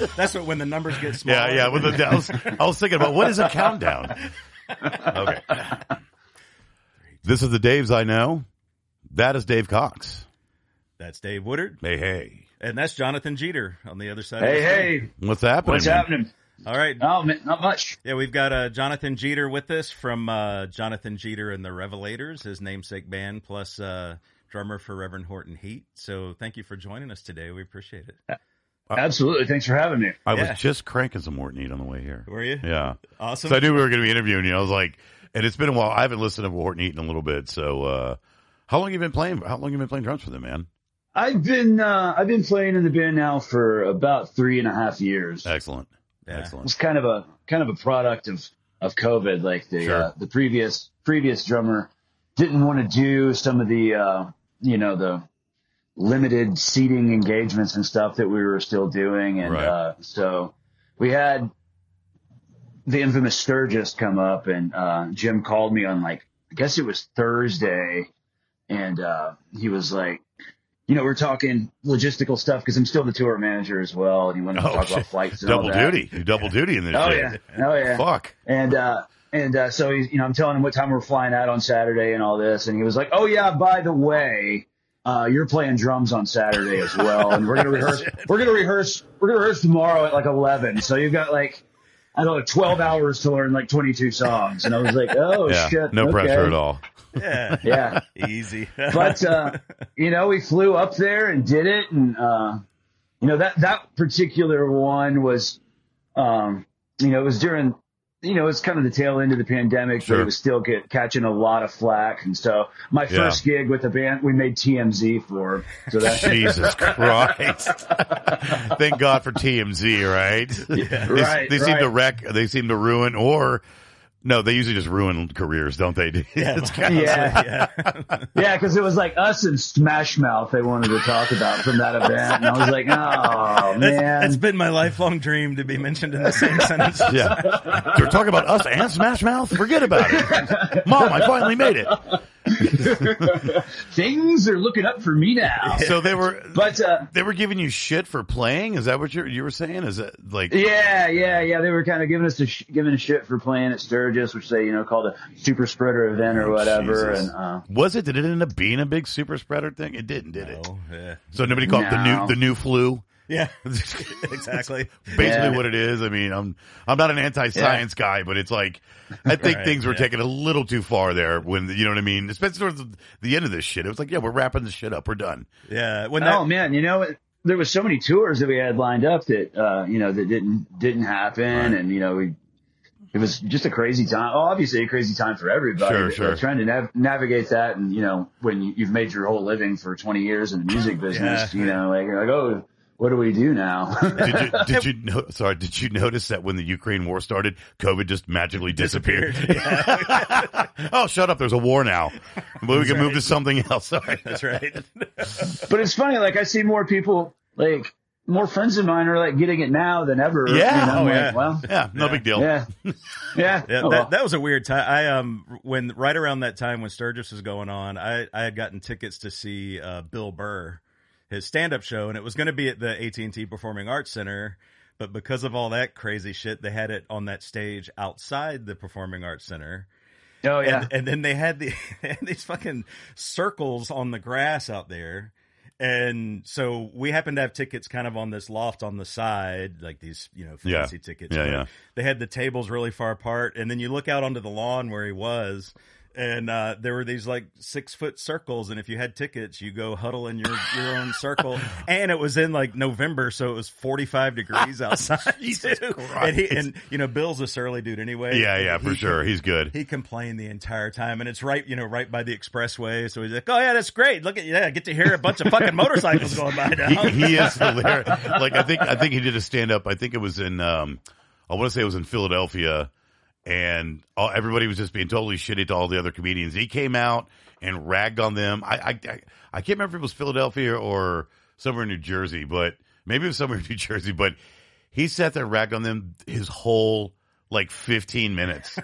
Yeah, that's what when the numbers get smaller. Yeah, yeah. With the, I, was, I was thinking about what is a countdown? Okay. This is the Daves I know. That is Dave Cox. That's Dave Woodard, Hey, hey. and that's Jonathan Jeter on the other side. Hey, of the hey, What's happening? what's happening? All right. Oh, man, not much. Yeah, we've got uh, Jonathan Jeter with us from uh, Jonathan Jeter and the Revelators, his namesake band, plus uh, drummer for Reverend Horton Heat. So thank you for joining us today. We appreciate it. Absolutely. Thanks for having me. I was just cranking some Horton Heat on the way here. Were you? Yeah. Awesome. So I knew we were going to be interviewing you. I was like, and it's been a while. I haven't listened to Horton Heat in a little bit. So, uh, how long you been playing? How long you been playing drums for them, man? I've been uh, I've been playing in the band now for about three and a half years. Excellent. Yeah. Excellent. It's kind of a kind of a product of of COVID. Like the Sure. uh, the previous previous drummer didn't want to do some of the uh, you know the limited seating engagements and stuff that we were still doing, and Right. uh, so we had the infamous Sturgis come up, and uh, Jim called me on like I guess it was Thursday, and uh, he was like. You know, we're talking logistical stuff because I'm still the tour manager as well, and he wanted to Oh, talk shit. about flights and all Double that. duty. You double duty in this Oh shit. yeah, oh yeah. Fuck. And uh, and uh, so he's, you know, I'm telling him what time we're flying out on Saturday and all this, and he was like, "Oh yeah, by the way, uh, you're playing drums on Saturday as well, and we're gonna rehearse. we're gonna rehearse. We're gonna rehearse tomorrow at like 11. So you've got like." I don't know, 12 hours to learn like 22 songs. And I was like, oh Yeah. shit. no okay. pressure at all. yeah. Yeah. Easy. But, uh, you know, we flew up there and did it. And, uh, you know, that, that particular one was, um, you know, it was during, you know, it's kind of the tail end of the pandemic, Sure. but it was still get, catching a lot of flack. And so my Yeah. first gig with the band, we made TMZ for. So that, Jesus Christ. Thank God for TMZ, right? They, Right, they seem right. to wreck, they seem to ruin, or no, they usually just ruin careers, don't they? It's kind of- yeah, yeah, because it was like us and Smash Mouth they wanted to talk about from that event, and I was like, oh That's, man, that's been my lifelong dream to be mentioned in the same sentence. yeah. They're talking about us and Smash Mouth? Forget about it. Mom, I finally made it. things are looking up for me now. So they were, But uh, they were giving you shit for playing? Is that what you you were saying? Is it like, Yeah, yeah, yeah. They were kind of giving us a sh- giving a shit for playing at Sturgis, which they you know called a super spreader event or whatever. Jesus. And uh, was it? Did it end up being a big super spreader thing? It didn't, did it? Oh, yeah. So nobody called it the new the new flu. Yeah. exactly. Basically, Yeah. what it is. I mean, I'm I'm not an anti-science guy, but it's like I think Right, things were yeah. taken a little too far there. When you know what I mean, especially towards the, the end of this shit. It was like, yeah, we're wrapping this shit up. We're done. Yeah. When that, oh man, you know there was so many tours that we had lined up that uh, you know that didn't didn't happen, and you know we. It was just a crazy time. Oh, obviously a crazy time for everybody. Sure, sure. Trying to nav- navigate that, and you know, when you, you've made your whole living for 20 years in the music business, Yeah. you know, like you're like, oh, what do we do now? Did you did you know, sorry? Did you notice that when the Ukraine war started, COVID just magically disappeared? oh, shut up! There's a war now. Well, we can move to something else. Sorry. That's right. But it's funny, like I see more people, like more friends of mine are like getting it now than ever. Yeah. and I'm Oh, like, yeah. Well, Yeah, no big deal. yeah, yeah. Yeah, Oh, that, well. that was a weird time. I um when right around that time when Sturgis was going on, I I had gotten tickets to see uh, Bill Burr, his stand up show, and it was going to be at the AT and T Performing Arts Center, but because of all that crazy shit, they had it on that stage outside the Performing Arts Center. oh yeah. And, and then they had, the, they had these fucking circles on the grass out there. And so we happened to have tickets kind of on this loft on the side, like these, you know, Yeah. fancy tickets. Yeah, yeah. They had the tables really far apart. And then you look out onto the lawn where he was. And uh, there were these like six foot circles, and if you had tickets, you go huddle in your your own circle. And it was in like November, so it was forty five degrees outside. Jesus too. And he and you know Bill's a surly dude anyway. Yeah, yeah, for He- sure. He's good. he complained the entire time, and it's right, you know, right by the expressway. So he's like, "Oh yeah, that's great. Look at yeah, I get to hear a bunch of fucking motorcycles going by now." he, he is hilarious. Like I think I think he did a stand up. I think it was in um I want to say it was in Philadelphia, and all, everybody was just being totally shitty to all the other comedians. He came out and ragged on them. I I I, I can't remember if it was Philadelphia or somewhere in New Jersey, but maybe it was somewhere in New Jersey. But he sat there and ragged on them his whole like fifteen minutes.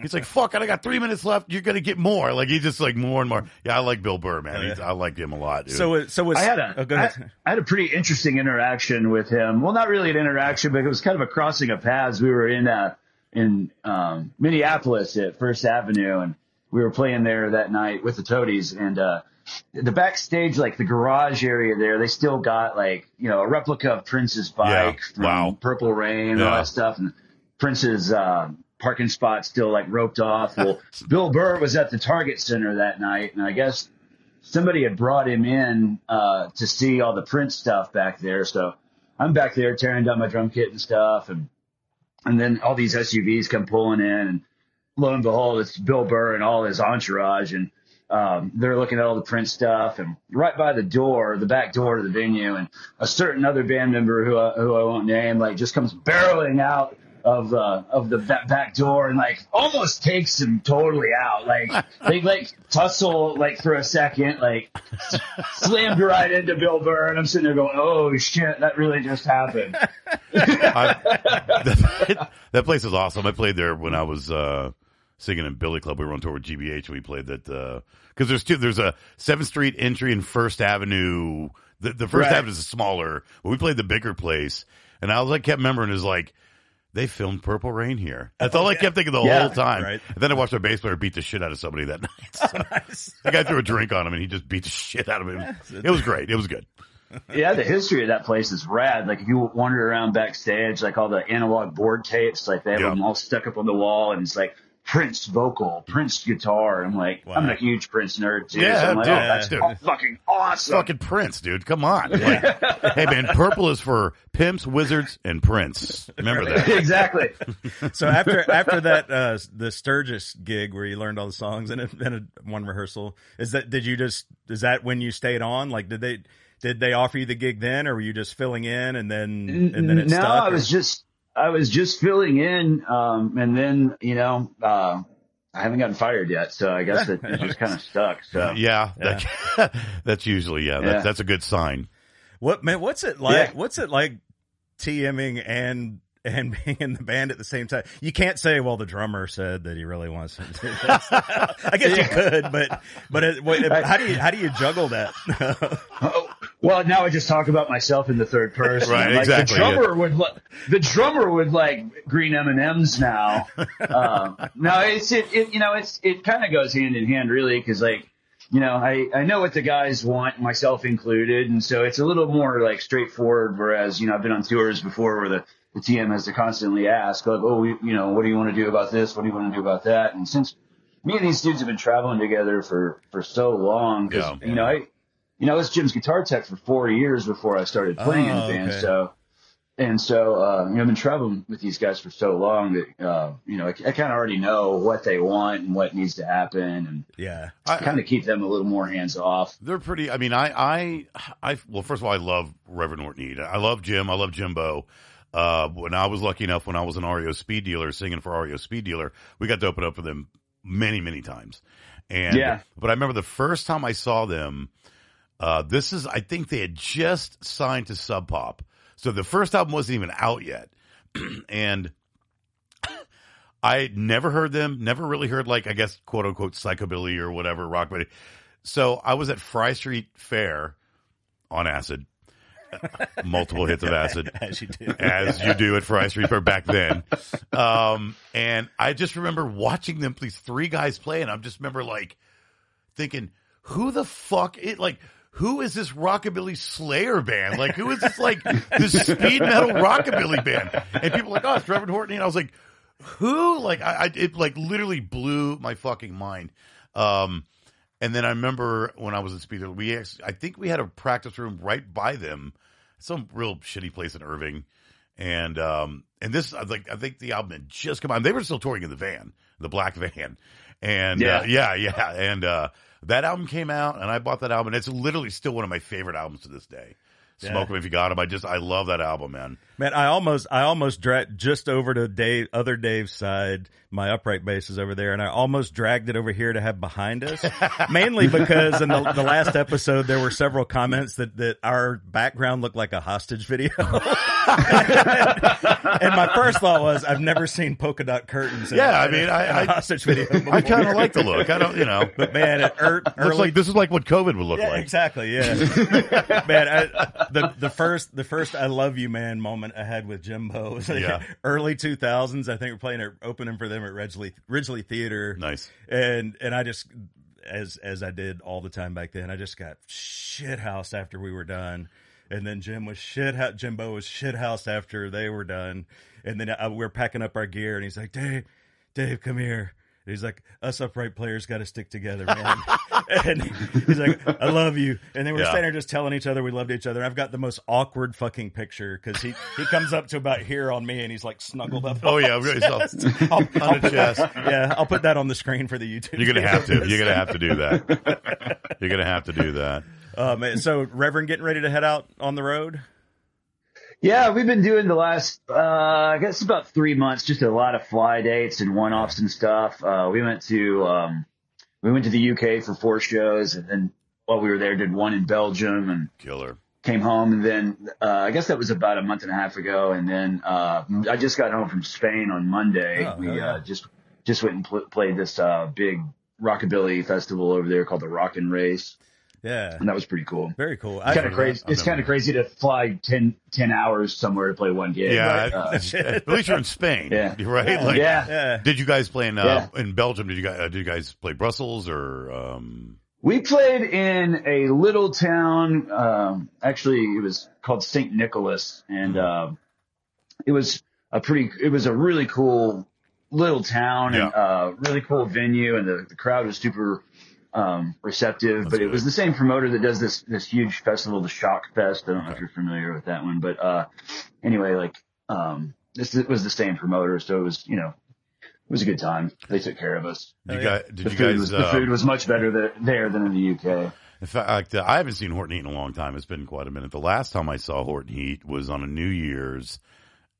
He's like, "Fuck, I got three minutes left. You're gonna get more." Like he just like more and more. Yeah, I like Bill Burr, man. He's, I like him a lot. Dude. So, so was I had a oh, go I. I had a pretty interesting interaction with him. Well, not really an interaction, but it was kind of a crossing of paths. We were in uh in um, Minneapolis at First Avenue, and we were playing there that night with the Toadies. And uh, the backstage, like the garage area there, they still got like you know a replica of Prince's bike Yeah. from Wow. Purple Rain and Yeah. all that stuff, and Prince's uh, parking spot still like roped off. Well, Bill Burr was at the Target Center that night, and I guess somebody had brought him in uh, to see all the Prince stuff back there. So I'm back there tearing down my drum kit and stuff, and and then all these SUVs come pulling in, and lo and behold, it's Bill Burr and all his entourage, and um, they're looking at all the print stuff, and right by the door, the back door to the venue, and a certain other band member who I, who I won't name, like just comes barreling out of uh, of the back, back door and like almost takes him totally out. Like they like tussle like for a second, like slammed right into Bill Burr, and I'm sitting there going, "Oh shit, that really just happened." I, that place is awesome. I played there when I was uh, singing in Billy Club. We were on tour with GBH. and We played that because there's two. There's a Seventh Street entry and First Avenue. The, the First Right. Avenue is smaller, but we played the bigger place. And I was I kept remembering is like they filmed Purple Rain here. That's all I kept thinking the Yeah. whole time. Right. And then I watched our bass player beat the shit out of somebody that night. So Nice. the guy threw a drink on him and he just beat the shit out of him. It was great. It was good. yeah, the history of that place is rad. Like if you wander around backstage, like all the analog board tapes, like they have Yeah. them all stuck up on the wall, and it's like Prince vocal, Prince guitar. I'm like, Wow. I'm a huge Prince nerd too. Yeah, so I'm like, dude, oh, that's dude. all fucking awesome. Fucking Prince, dude. Come on. Like, hey man, purple is for pimps, wizards, and Prince. Remember that. exactly. So after after that uh, the Sturgis gig where you learned all the songs and then one rehearsal is that did you just is that when you stayed on like did they did they offer you the gig then or were you just filling in and then and then it no, stuck I was just I was just filling in, um, and then you know, uh, I haven't gotten fired yet, so I guess it, it just kind of stuck. So Yeah, that- that's usually yeah, That's, Yeah. that's a good sign. what man what's it like Yeah. what's it like TMing and and being in the band at the same time you can't say well the drummer said that he really wants to do this. I guess you could but but it, what, how do you how do you juggle that Oh, well, now I just talk about myself in the third person. Right, like exactly, The drummer would, li- the drummer would like green M and M's now. um, no, it's it, it. You know, it's it kind of goes hand in hand, really, because like, you know, I I know what the guys want, myself included, and so it's a little more like straightforward. Whereas, you know, I've been on tours before where the the TM has to constantly ask, like, oh, we, you know, what do you want to do about this? What do you want to do about that? And since me and these dudes have been traveling together for for so long, 'cause, Yeah. you know, I you know, I was Jim's guitar tech for four years before I started playing in Oh, the band. okay. So, and so, uh, you know, I've been traveling with these guys for so long that, uh, you know, I, I kind of already know what they want and what needs to happen and yeah I, kind of keep them a little more hands off. They're pretty. I mean, I, I, I. Well, first of all, I love Reverend Horton. I love Jim. I love Jimbo. Uh, when I was lucky enough, when I was an REO Speedealer singing for REO Speedealer, we got to open up for them many, many times. And Yeah. but I remember the first time I saw them. Uh, this is, I think they had just signed to Sub Pop, so the first album wasn't even out yet, and I never heard them. Never really heard like I guess quote unquote psychobilly or whatever rock. But So I was at Fry Street Fair on acid, multiple hits of acid, as you do as you do at Fry Street Fair back then. Um, and I just remember watching them, these three guys play, and I just remember like thinking, who the fuck it like. Who is this rockabilly Slayer band? Like, who is this like this speed metal rockabilly band? And people like, oh, it's Reverend Horton. And I was like, who? Like, I, I it like literally blew my fucking mind. Um, and then I remember when I was in Speeder, we actually, I think we had a practice room right by them, some real shitty place in Irving. And, um, and this, I think, I think the album had just come out. They were still touring in the van, the black van. And, uh, yeah, yeah. And, uh, that album came out and I bought that album. And it's literally still one of my favorite albums to this day. Smoke Yeah. 'em if you got 'em. I just I love that album, man. Man, I almost, I almost dragged just over to Dave, other Dave's side. My upright bass is over there, and I almost dragged it over here to have behind us. Mainly because in the, the last episode there were several comments that that our background looked like a hostage video. and my first thought was, I've never seen polka dot curtains. In Yeah, a- I mean, I- in a I- hostage video. I kind of like the look. I don't, you know, but man, it er, early, like this is like what COVID would look yeah, like. exactly. Yeah, man. I, the the first the first "I love you, man" moment I had with Jimbo Yeah. early two thousands. I think we're playing at opening for them at Ridglea Ridglea Theater, Nice. and and I just as as I did all the time back then. I just got shit housed after we were done. And then Jim was shit. Jimbo was shit housed after they were done. And then I, we're packing up our gear, and he's like, "Dave, Dave, come here." And he's like, "Us upright players got to stick together, man." and he's like, "I love you." And then we're Yeah. standing there just telling each other we loved each other. I've got the most awkward fucking picture because he he comes up to about here on me, and he's like snuggled up. Oh yeah, on really. my So, chest. I'll, I'll on the put that- chest. yeah, I'll put that on the screen for the YouTube. You're gonna have to. You're gonna have to do that. You're gonna have to do that. Man, so Reverend getting ready to head out on the road. Yeah, we've been doing the last, uh, I guess about three months, just a lot of fly dates and one-offs and stuff. Uh, we went to, um, we went to the UK for four shows and then while we were there did one in Belgium and Killer. came home and then, uh, I guess that was about a month and a half ago. And then, uh, I just got home from Spain on Monday. Oh, we, yeah. uh, just, just went and pl- played this, uh, big rockabilly festival over there called the Rockin' Race. Yeah, And that was pretty cool. very cool. It's kind of crazy. It's kind of crazy to fly 10, 10 hours somewhere to play one game. Yeah, but, uh, at, at least you're in Spain. Yeah. right. Like, yeah. yeah, Did you guys play in uh, in Belgium? Did you guys uh, did you guys play Brussels or um, We played in a little town. Um, actually, it was called St. Nicholas, and uh, it was a pretty. It was a really cool little town and Yeah. uh, really cool venue, and the, the crowd was super um, receptive. That's but it was the same promoter that does this this huge festival, the Sjock Fest. I don't know if you're familiar with that one, but uh, anyway, like um, this was the same promoter, so it was you know. It was a good time. They took care of us. you Oh, guys did The you food guys was uh, the food was much better there, there than in the UK. In fact, uh, I haven't seen Horton Heat in a long time. It's been quite a minute. The last time I saw Horton Heat was on a New Year's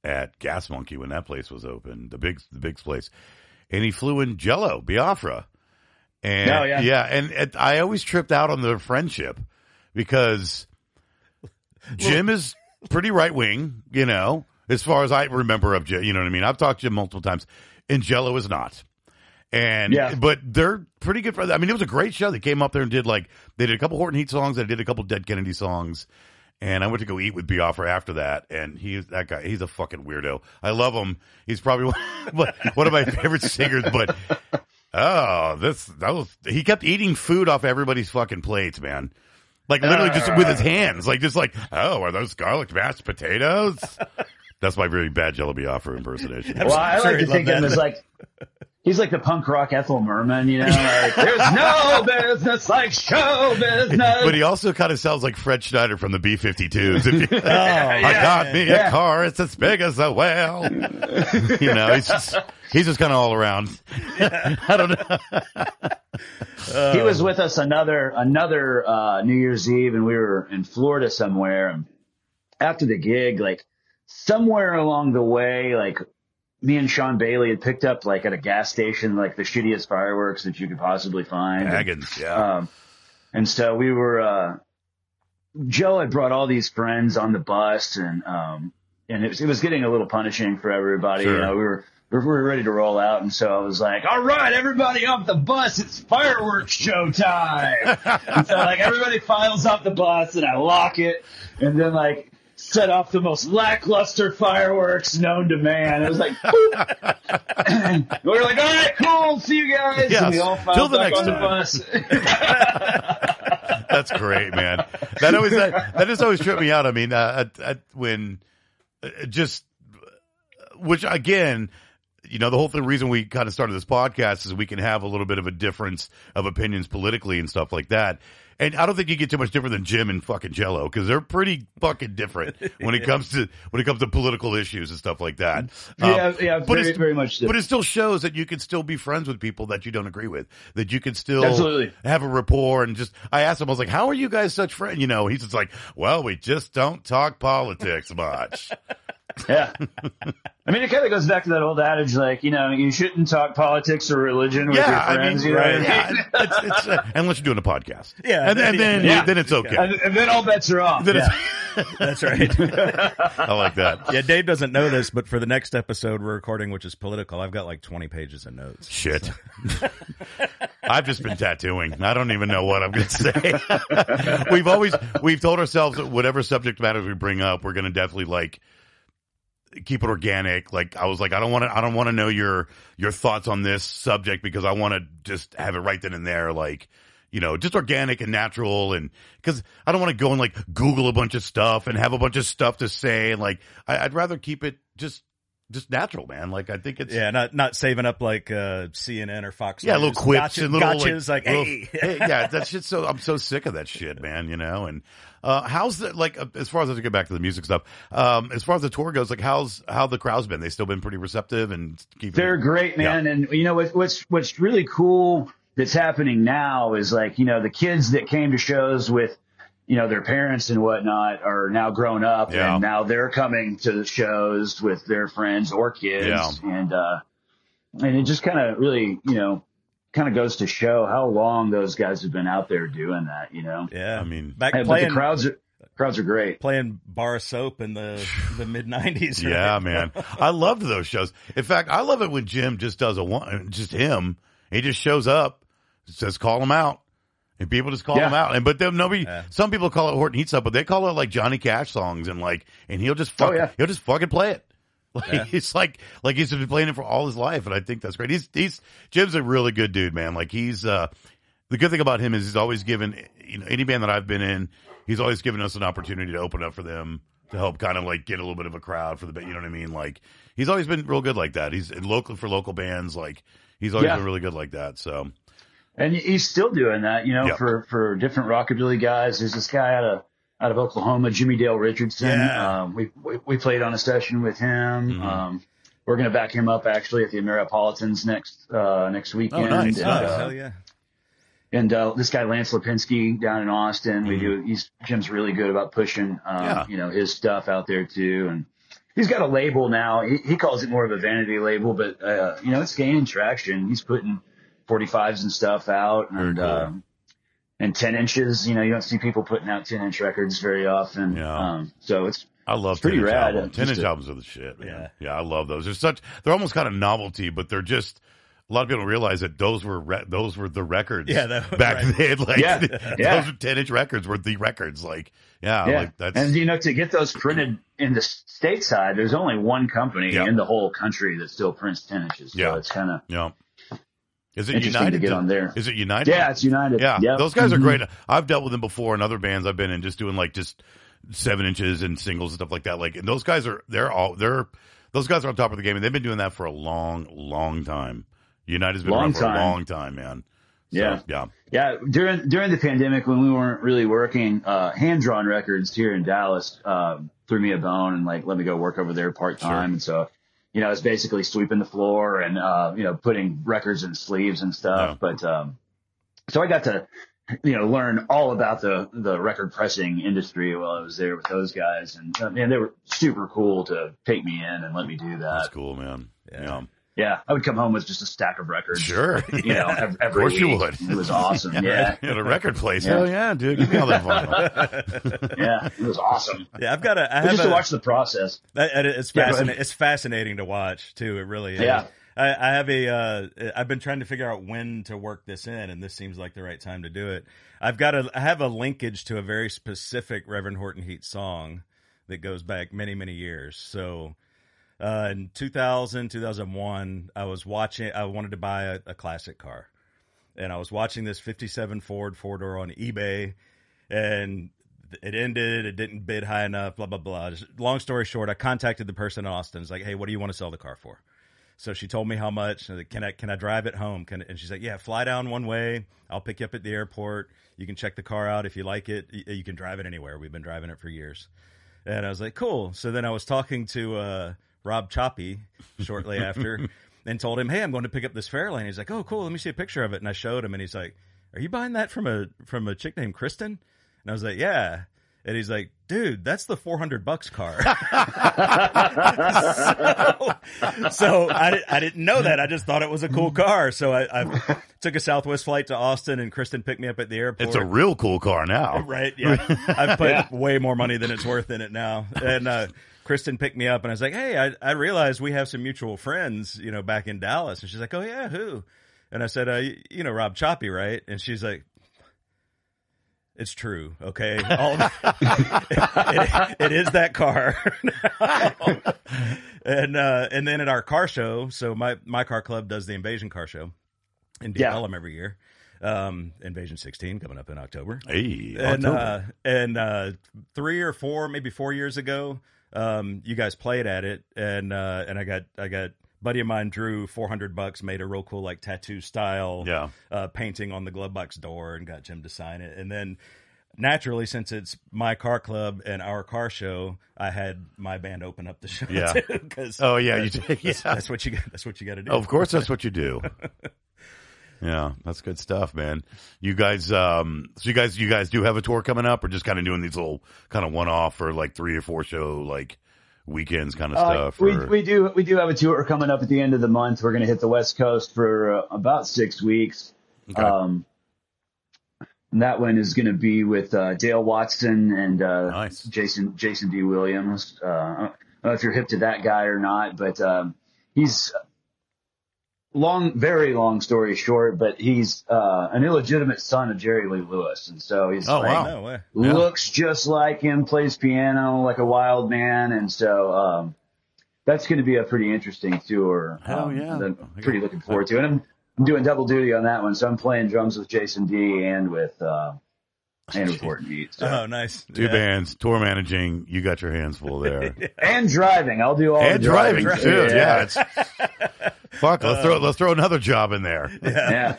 at Gas Monkey when that place was open, the big the big place, and he flew in Jello Biafra, and Oh, yeah. and, and I always tripped out on the friendship because Jim is pretty right wing, you know, as far as I remember of Jim. You know what I mean? I've talked to Jim multiple times, and Jello is not. And Yeah. but they're pretty good friends. I mean, it was a great show. They came up there and did like they did a couple Horton Heat songs. They did a couple Dead Kennedy songs. And I went to go eat with Biafra after that, and he's that guy. He's a fucking weirdo. I love him. He's probably one, one of my favorite singers. But oh, this that was he kept eating food off everybody's fucking plates, man. Like literally just with his uh. hands, like just like oh, are those garlic mashed potatoes? That's my very bad Jello Biafra impersonation. I'm Well, I sure like he'd to think of him that. as like he's like the punk rock Ethel Merman, you know. Like, There's no business like show business. But he also kind of sounds like Fred Schneider from the B 52s. If you- Oh, I got me a car, it's as big as a whale. you know, he's just, he's just kind of all around. I don't know. he was with us another another uh, New Year's Eve, and we were in Florida somewhere. And after the gig, like somewhere along the way, like me and Sean Bailey had picked up like at a gas station, like the shittiest fireworks that you could possibly find. And- yeah. Um, and so we were, uh, Joe had brought all these friends on the bus and, um, and it was, it was getting a little punishing for everybody. Sure. You know, we were, we were ready to roll out. And so I was like, all right, everybody off the bus. It's fireworks show time. and so like everybody files off the bus and I lock it and then like, set off the most lackluster fireworks known to man. It was like, we were like, all right, cool. See you guys. Yes. And we all Till filed the back next on the time. bus. That's great, man. That always, that, that just always tripped me out. I mean, uh, at, at, when uh, just, which again, you know, the whole thing, reason we kind of started this podcast is we can have a little bit of a difference of opinions politically and stuff like that. And I don't think you get too much different than Jim and fucking Jello because they're pretty fucking different when it comes to when it comes to political issues and stuff like that. Yeah, Um, yeah, but very, very much so. But it still shows that you can still be friends with people that you don't agree with. That you can still Absolutely. have a rapport and just. I asked him, I was like, "How are you guys such friends?" You know, he's just like, "Well, we just don't talk politics much." Yeah. I mean, it kind of goes back to that old adage, like, you know, you shouldn't talk politics or religion with your yeah, I mean, friends. you know what I mean? yeah, it's, it's, uh, unless you're doing a podcast. Yeah, and, and then yeah. then it's okay. And, and then all bets are off. Then Yeah. That's right. I like that. yeah, Dave doesn't know this, but for the next episode we're recording, which is political, I've got like 20 pages of notes. Shit. I've just been tattooing. I don't even know what I'm going to say. we've always, we've told ourselves that whatever subject matters we bring up, we're going to definitely like keep it organic. Like I was like, I don't want to, I don't want to know your, your thoughts on this subject because I want to just have it right then and there. Like, you know, just organic and natural. And cause I don't want to go and like Google a bunch of stuff and have a bunch of stuff to say. And like, I, I'd rather keep it just, just natural, man. Like I think it's, Yeah, not not saving up like uh, CNN or Fox. yeah, News. little quips Gotcha- and little gotchas, like, little- hey. yeah, that shit's so. I'm so sick of that shit, man. You know, and uh, how's the like uh, as far as I get back to the music stuff, um, as far as the tour goes, like how's how the crowd's been? They still been pretty receptive and keeping. They're great, man. And you know what, what's what's really cool that's happening now is like you know the kids that came to shows with you know their parents and whatnot are now grown up Yeah. and now they're coming to the shows with their friends or kids Yeah. and uh and it just kind of really you know kind of goes to show how long those guys have been out there doing that you know yeah. I mean, back And- but playing the crowds are crowds are great playing bar soap in the the mid 90s. yeah, man. I loved those shows. In fact, I love it when Jim just does a one, just him. He just shows up, says call him out. And people just call Yeah. him out, and but then nobody. Yeah. Some people call it Horton Heat stuff, but they call it like Johnny Cash songs, and like, and he'll just fuck, Oh, yeah. he'll just fucking play it. Like Yeah. it's like like he's been playing it for all his life, and I think that's great. He's he's Jim's a really good dude, man. Like he's uh the good thing about him is he's always given you know any band that I've been in, he's always given us an opportunity to open up for them to help kind of like get a little bit of a crowd for the band. You know what I mean? Like he's always been real good like that. He's local for local bands. Like he's always Yeah. been really good like that. So And he's still doing that, you know, Yep. for, for different rockabilly guys. There's this guy out of, out of Oklahoma, Jimmy Dale Richardson. Yeah. Um, we, we, we played on a session with him. Mhm. Um, we're going to back him up actually at the Ameripolitans next, uh, next weekend. nice. Oh, And, uh, hell yeah. and, uh, this guy, Lance Lipinsky down in Austin, we Mhm. do, he's, Jim's really good about pushing, um, Yeah. you know, his stuff out there too. And he's got a label now. He, he calls it more of a vanity label, but, uh, you know, it's gaining traction. He's putting 45s and stuff out and, cool. um, and 10 inches, you know, you don't see people putting out 10 inch records very often. Yeah. Um, so it's, I love It's pretty 10 inch rad. albums. 10 inch a- albums are the shit, man. Yeah. Yeah. I love those. They're such, they're almost kind of novelty, but they're just, a lot of people don't realize that those were, re- those were the records. Yeah, that- back right. then. Like, Yeah. Yeah. those 10 inch records were the records. Like, yeah, yeah. like that's, and you know, to get those printed in the stateside, there's only one company Yeah. in the whole country that still prints 10 inches. So Yeah. it's kind of yeah. Is it United? to get on there. Is it United? Yeah, it's United. Yeah, Yep. those guys are Mhm. great. I've dealt with them before in other bands I've been in, just doing like just seven inches and singles and stuff like that. Like, and those guys are they're all they're those guys are on top of the game, and they've been doing that for a long, long time. United's been Long around for time. a long time, man. So, Yeah. yeah, Yeah, during during the pandemic when we weren't really working, uh, hand drawn records here in Dallas um, threw me a bone and like let me go work over there part time, Sure. and so you know I was basically sweeping the floor and uh, you know putting records in sleeves and stuff. But um, so I got to you know learn all about the the record pressing industry while I was there with those guys, and uh, man, they were super cool to take me in and let me do that. that's cool, man. Yeah. Yeah, Yeah, I would come home with just a stack of records. sure. You know, every, every course you would. It was awesome. yeah. At a record place. Yeah. Hell yeah, dude. Give me all that vinyl. yeah, it was awesome. Yeah, I've got a. I But have just a, to watch the process. That, that- it's fascinating. ahead. It's fascinating to watch too. It really is. Yeah. I, I have a. Uh, I've been trying to figure out when to work this in, and this seems like the right time to do it. I've got a. I have a linkage to a very specific Reverend Horton Heat song that goes back many many years. So. Uh, in 2000, 2001, I was watching, I wanted to buy a, a classic car. And I was watching this 57 Ford four door on eBay and it ended. It didn't bid high enough. Blah blah blah. Just, long story short, I contacted the person in Austin. It's like, hey, what do you want to sell the car for? So she told me how much. I said, Can I can I drive it home? Can and she's like, yeah, fly down one way. I'll pick you up at the airport. You can check the car out if you like it. Y- You can drive it anywhere. We've been driving it for years. And I was like, cool. So then I was talking to uh, Rob Choppy shortly after and told him, hey, I'm going to pick up this Fairlane. He's like, oh, cool. Let me see a picture of it. And I showed him, and he's like, are you buying that from a from a chick named Kristen? And I was like, yeah. And he's like, dude, that's the 400 bucks car. so, so I, I didn't know that. I just thought it was a cool car. So I, I took a Southwest flight to Austin and Kristen picked me up at the airport. It's a real cool car now. Right. Yeah. I've put way more money than it's worth in it now. And, uh, Kristen picked me up and I was like, Hey, I, I realized we have some mutual friends, you know, back in Dallas. And she's like, Oh yeah, who? And I said, uh, you, you know, Rob Choppy, right? And she's like, it's true. Okay. All it, it is that car. and, uh, and then at our car show, so my, my car club does the invasion car show in Deep Yeah. Every year. Um, invasion 16 coming up in October Hey, and October. uh, and uh, three or four, maybe four years ago, um, you guys played at it, and uh, and I got I got buddy of mine drew four hundred bucks, made a real cool like tattoo style Yeah. uh, painting on the glove box door, and got Jim to sign it, and then. Naturally, since it's my car club and our car show, I had my band open up the show Yeah. Because Oh, yeah, you did, yeah. that's what you. That's what you got to do. Of course, that's what you do. yeah, that's good stuff, man. You guys, um, so you guys, you guys do have a tour coming up, or just kind of doing these little kind of one off or like three or four show like weekends kind of Uh, stuff. we or- we do we do have a tour coming up at the end of the month. We're going to hit the West Coast for uh, about six weeks. Okay. Um, and that one is going to be with uh, Dale Watson and uh, Nice. Jason Jason D Williams. Uh, I don't know if you're hip to that guy or not, but um, he's long, very long story short. But he's uh, an illegitimate son of Jerry Lee Lewis, and so he's Oh, like, wow. no way. Yeah. looks just like him, plays piano like a wild man, and so um, that's going to be a pretty interesting tour. Hell um, yeah. I'm pretty looking forward to, and I'm, I'm doing double duty on that one, so I'm playing drums with Jason D and with uh, and with Horton Heat, so. Oh, nice. Two Yeah. bands, tour managing. You got your hands full there, and driving. I'll do all and the driving driving too. Yeah, it's fuck. Let's throw let's throw another job in there. yeah.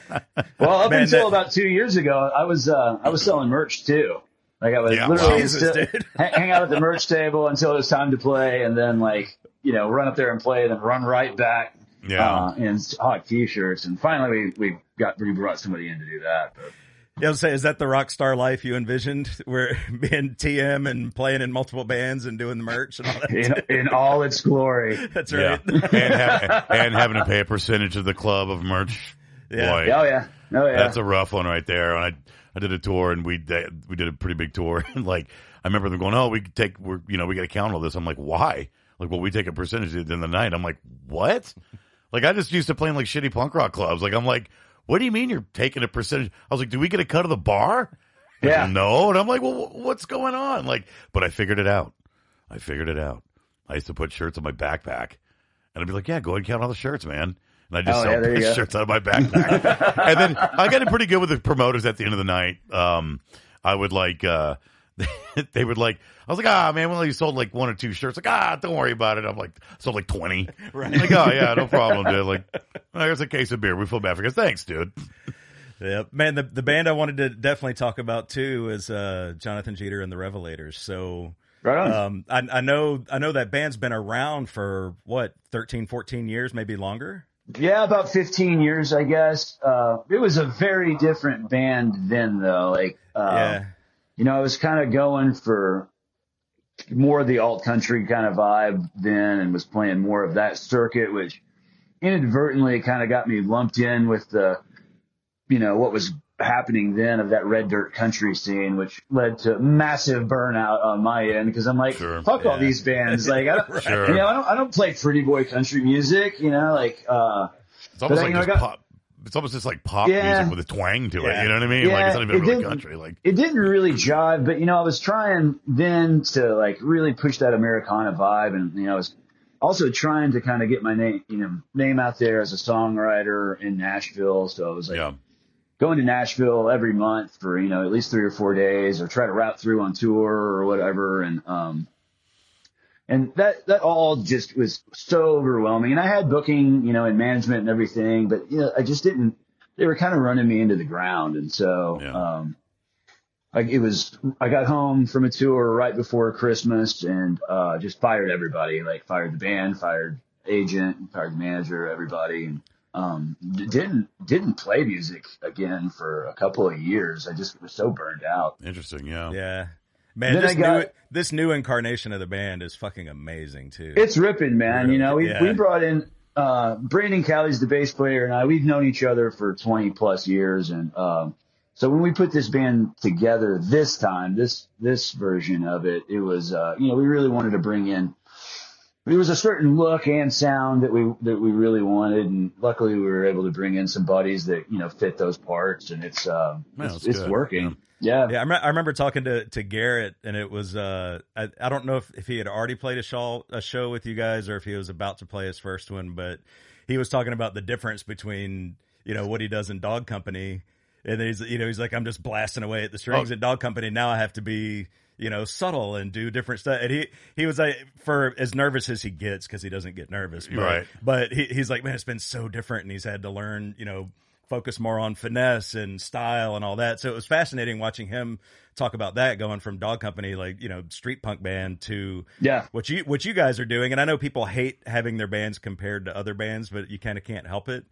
Well, up Man, until that- about two years ago, I was uh, I was selling merch too. Like I was Yeah, literally. Jesus, still- dude. hang, hang out at the merch table until it was time to play, and then like you know run up there and play, then run right back. Yeah. Uh, in hot t-shirts, and finally we we got we brought somebody in to do that. But, Yeah, I was saying, is that the rock star life you envisioned, where being TM and playing in multiple bands and doing the merch and all that? in in all its glory. That's Yeah, right. and, have, and having to pay a percentage of the club of merch. Yeah. Boy, Oh yeah, oh yeah. That's a rough one right there. And I I did a tour and we did- we did a pretty big tour and like I remember them going, "Oh, we could take we're you know we got to count all this." I'm like, "Why?" Like, well, we take a percentage at the end of the night. I'm like, "What?" like I just used to playing like shitty punk rock clubs. Like I'm like, "What do you mean you're taking a percentage?" I was like, "Do we get a cut of the bar?" Like, Yeah. no. And I'm like, "Well, what's going on?" Like, but I figured it out. I figured it out. I used to put shirts on my backpack, and I'd be like, "Yeah, go ahead and count all the shirts, man." And I just Oh, sell yeah, shirts out of my backpack. and then I got it pretty good with the promoters at the end of the night. Um, I would like, uh, they would like, I was like, ah, man, well, you sold like one or two shirts. Like, ah, don't worry about it. I'm like, sold like 20. Right. Like, oh, yeah, no problem, dude. Like, there's a case of beer. We feel bad for you. Thanks, dude. Yeah, man. The the band I wanted to definitely talk about too is uh, Jonathan Jeter and the Revelators. So right on. um, I, I know I know that band's been around for what 13, 14 years, maybe longer. Yeah, about 15 years, I guess. Uh, it was a very different band then, though. Like, uh, yeah, you know, I was kind of going for more of the alt country kind of vibe then and was playing more of that circuit, which inadvertently kind of got me lumped in with the, you know, what was happening then of that red dirt country scene, which led to massive burnout on my end because I'm like, Sure. fuck all these bands. Like, I don't, Sure. you know, I don't, I don't play pretty boy country music, you know, like, uh, It's almost But, like you know, just got- pop. It's almost just like pop Yeah. music with a twang to it. You know what I mean? like, it's not even it really country. Like, it didn't really jive, but you know, I was trying then to like really push that Americana vibe, and you know, I was also trying to kind of get my name, you know, name out there as a songwriter in Nashville. So I was like yeah. going to Nashville every month for you know at least three or four days, or try to route through on tour or whatever, and um, and that that all just was so overwhelming. And I had booking, you know, and management and everything, but you know, I just didn't. They were kind of running me into the ground, and so Yeah. um, like it was. I got home from a tour right before Christmas, and uh, just fired everybody. Like fired the band, fired agent, fired the manager, everybody, and um, didn't didn't play music again for a couple of years. I just was so burned out. Interesting. Yeah. Yeah. Man, this got- new this new incarnation of the band is fucking amazing too. It's ripping, man. You know, we Yeah. we brought in uh Brandon Callie's the bass player and I we've known each other for 20 plus years and um so when we put this band together this time, this this version of it, it was uh you know, we really wanted to bring in there was a certain look and sound that we that we really wanted and luckily we were able to bring in some buddies that, you know, fit those parts and it's um Man, it's, it's working. Yeah. Yeah, I, rem- I remember talking to, to Garrett, and it was uh, I, I don't know if, if he had already played a show a show with you guys or if he was about to play his first one, but he was talking about the difference between you know what he does in Dog Company, and he's you know he's like I'm just blasting away at the strings Oh. at Dog Company. Now I have to be you know subtle and do different stuff. And he he was like for as nervous as he gets because he doesn't get nervous, but, Right. But he, he's like man, it's been so different, and he's had to learn you know focus more on finesse and style and all that. So it was fascinating watching him talk about that going from Dog Company, like, you know, street punk band to Yeah. what you, what you guys are doing. And I know people hate having their bands compared to other bands, but you kind of can't help it.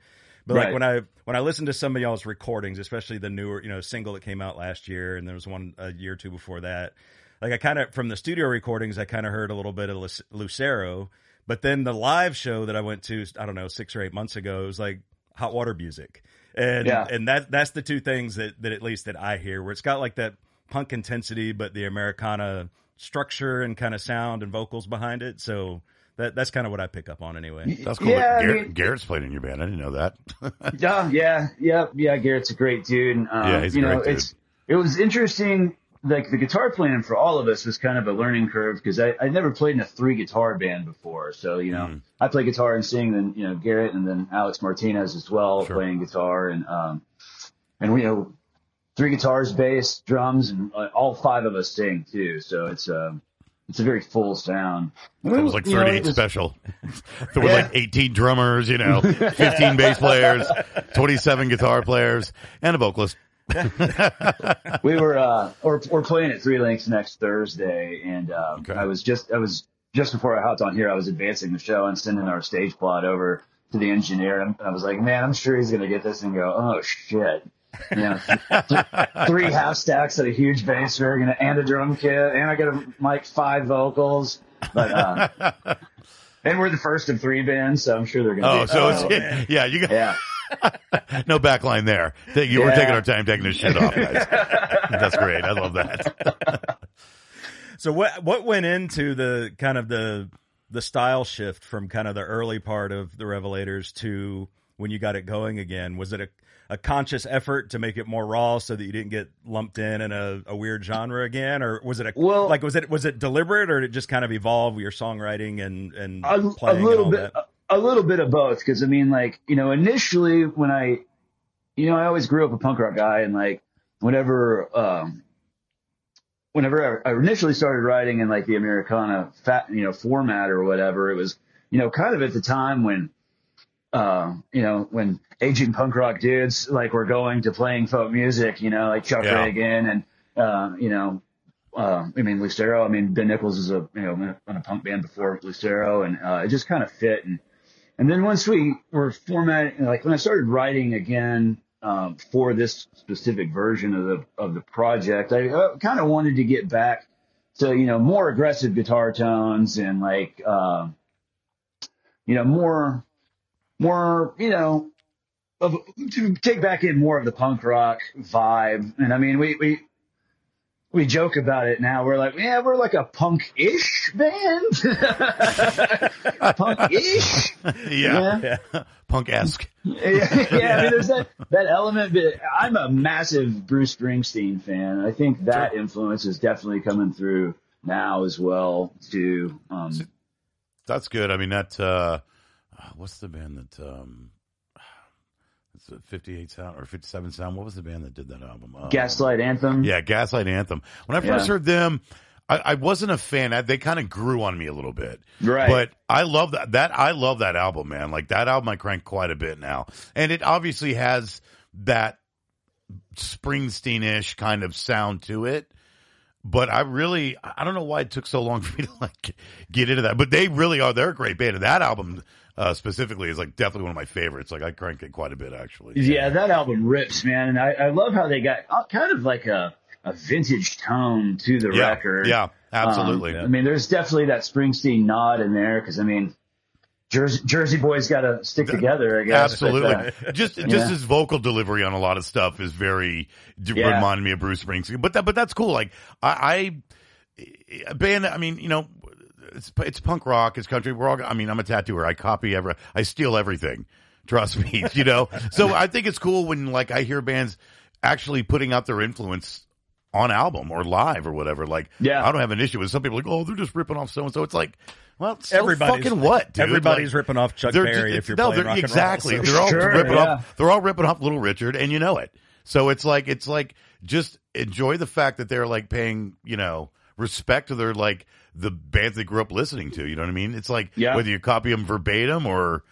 But like when I, when I listen to some of y'all's recordings, especially the newer, you know, single that came out last year and there was one a year or two before that, like I kind of, from the studio recordings, I kind of heard a little bit of Lucero, but then the live show that I went to, I don't know, six or eight months ago, it was like hot water music. And Yeah. and that that's the two things that, that at least that I hear where it's got like that punk intensity, but the Americana structure and kind of sound and vocals behind it. So that that's kind of what I pick up on anyway. That's cool. Yeah, I Garrett, mean- Garrett's played in your band. I didn't know that. Yeah, yeah, yeah, yeah. Garrett's a great dude. and, Um, Yeah, he's a you know, great dude. it's it was interesting. Like the guitar playing for all of us was kind of a learning curve because I I never played in a three guitar band before. So you know, Mm. I play guitar and sing, then you know Garrett and then Alex Martinez as well Sure. playing guitar and um and we you know three guitars, bass, drums, and uh, all five of us sing too. So it's um it's a very full sound. It was like You know, 38 was- special. there were Yeah. like 18 drummers, you know, 15 bass players, 27 guitar players, and a vocalist. we were uh we're, we're playing at three links next thursday and um Okay. i was just i was just before i hopped on here i was advancing the show and sending our stage plot over to the engineer and i was like man i'm sure he's gonna get this and go oh shit you know th- three half stacks at a huge bass rig and, and a drum kit and i got a mic five vocals but uh and we're the first of three bands so i'm sure they're gonna Oh, be so oh, it's, yeah, you got yeah no backline there. Thank you. We're taking our time taking this shit off, guys. That's great. I love that. So what what went into the kind of the the style shift from kind of the early part of the Revelators to when you got it going again? Was it a a conscious effort to make it more raw so that you didn't get lumped in in a, a weird genre again, or was it a Well- like was it was it deliberate or did it just kind of evolve with your songwriting and and a, a little and bit a, a little bit of both because i mean like you know initially when i you know i always grew up a punk rock guy and like whenever um whenever I, I initially started writing in like the americana fat you know format or whatever it was you know kind of at the time when uh, you know, when aging punk rock dudes like were going to playing folk music, you know, like Chuck Yeah. Ragan and, uh, you know, uh, I mean, Lucero, I mean, Ben Nichols is a, you know, in a punk band before Lucero and, uh, it just kind of fit. And, and then once we were formatting, like when I started writing again, um, for this specific version of the, of the project, I uh, kind of wanted to get back to, you know, more aggressive guitar tones and like, um, you know, more, more, you know, of, to take back in more of the punk rock vibe. And I mean, we, we, we joke about it now. We're like, yeah, we're like a punk-ish band. punk-ish. Yeah. Yeah. Punk esque. yeah, yeah, I mean, there's that, that element, but I'm a massive Bruce Springsteen fan. I think that influence is definitely coming through now as well too. Um, That's good. I mean, that, uh, what's the band that, um, it's a 58 sound or 57 sound. What was the band that did that album? Um, Gaslight Anthem. Yeah, Gaslight Anthem. When I first Yeah. heard them, I, I wasn't a fan. I, they kind of grew on me a little bit. Right. But I love that. That I love that album, man. Like that album, I crank quite a bit now, and it obviously has that Springsteen-ish kind of sound to it. But I really, I don't know why it took so long for me to like get into that. But they really are. They're a great band. And that album uh, specifically is like definitely one of my favorites. Like I crank it quite a bit actually. Yeah, that album rips, man. And I, I love how they got uh, kind of like a, a vintage tone to the Yeah, record. yeah, absolutely. Um, I mean, there's definitely that Springsteen nod in there because I mean, Jersey, Jersey boys got to stick together, I guess. but, Absolutely. uh, just just yeah. his vocal delivery on a lot of stuff is very Yeah. reminded me of Bruce Springsteen. But that but that's cool. Like I, band. I mean, you know, it's it's punk rock. It's country. We're all. I mean, I'm a tattooer. I copy every. I steal everything. Trust me. You know. so I think it's cool when like I hear bands actually putting out their influence on album or live or whatever. Like, Yeah. I don't have an issue with some people like, oh, they're just ripping off so and so. It's like, well, so Everybody's fucking what? Dude? Everybody's Like, ripping off Chuck Berry if you're no, playing rock and roll, exactly. so- They're all Sure, ripping yeah. off. They're all ripping off Little Richard, and you know it. So it's like it's like just enjoy the fact that they're like paying you know respect to their like the bands they grew up listening to. You know what I mean? It's like Yeah. whether you copy them verbatim or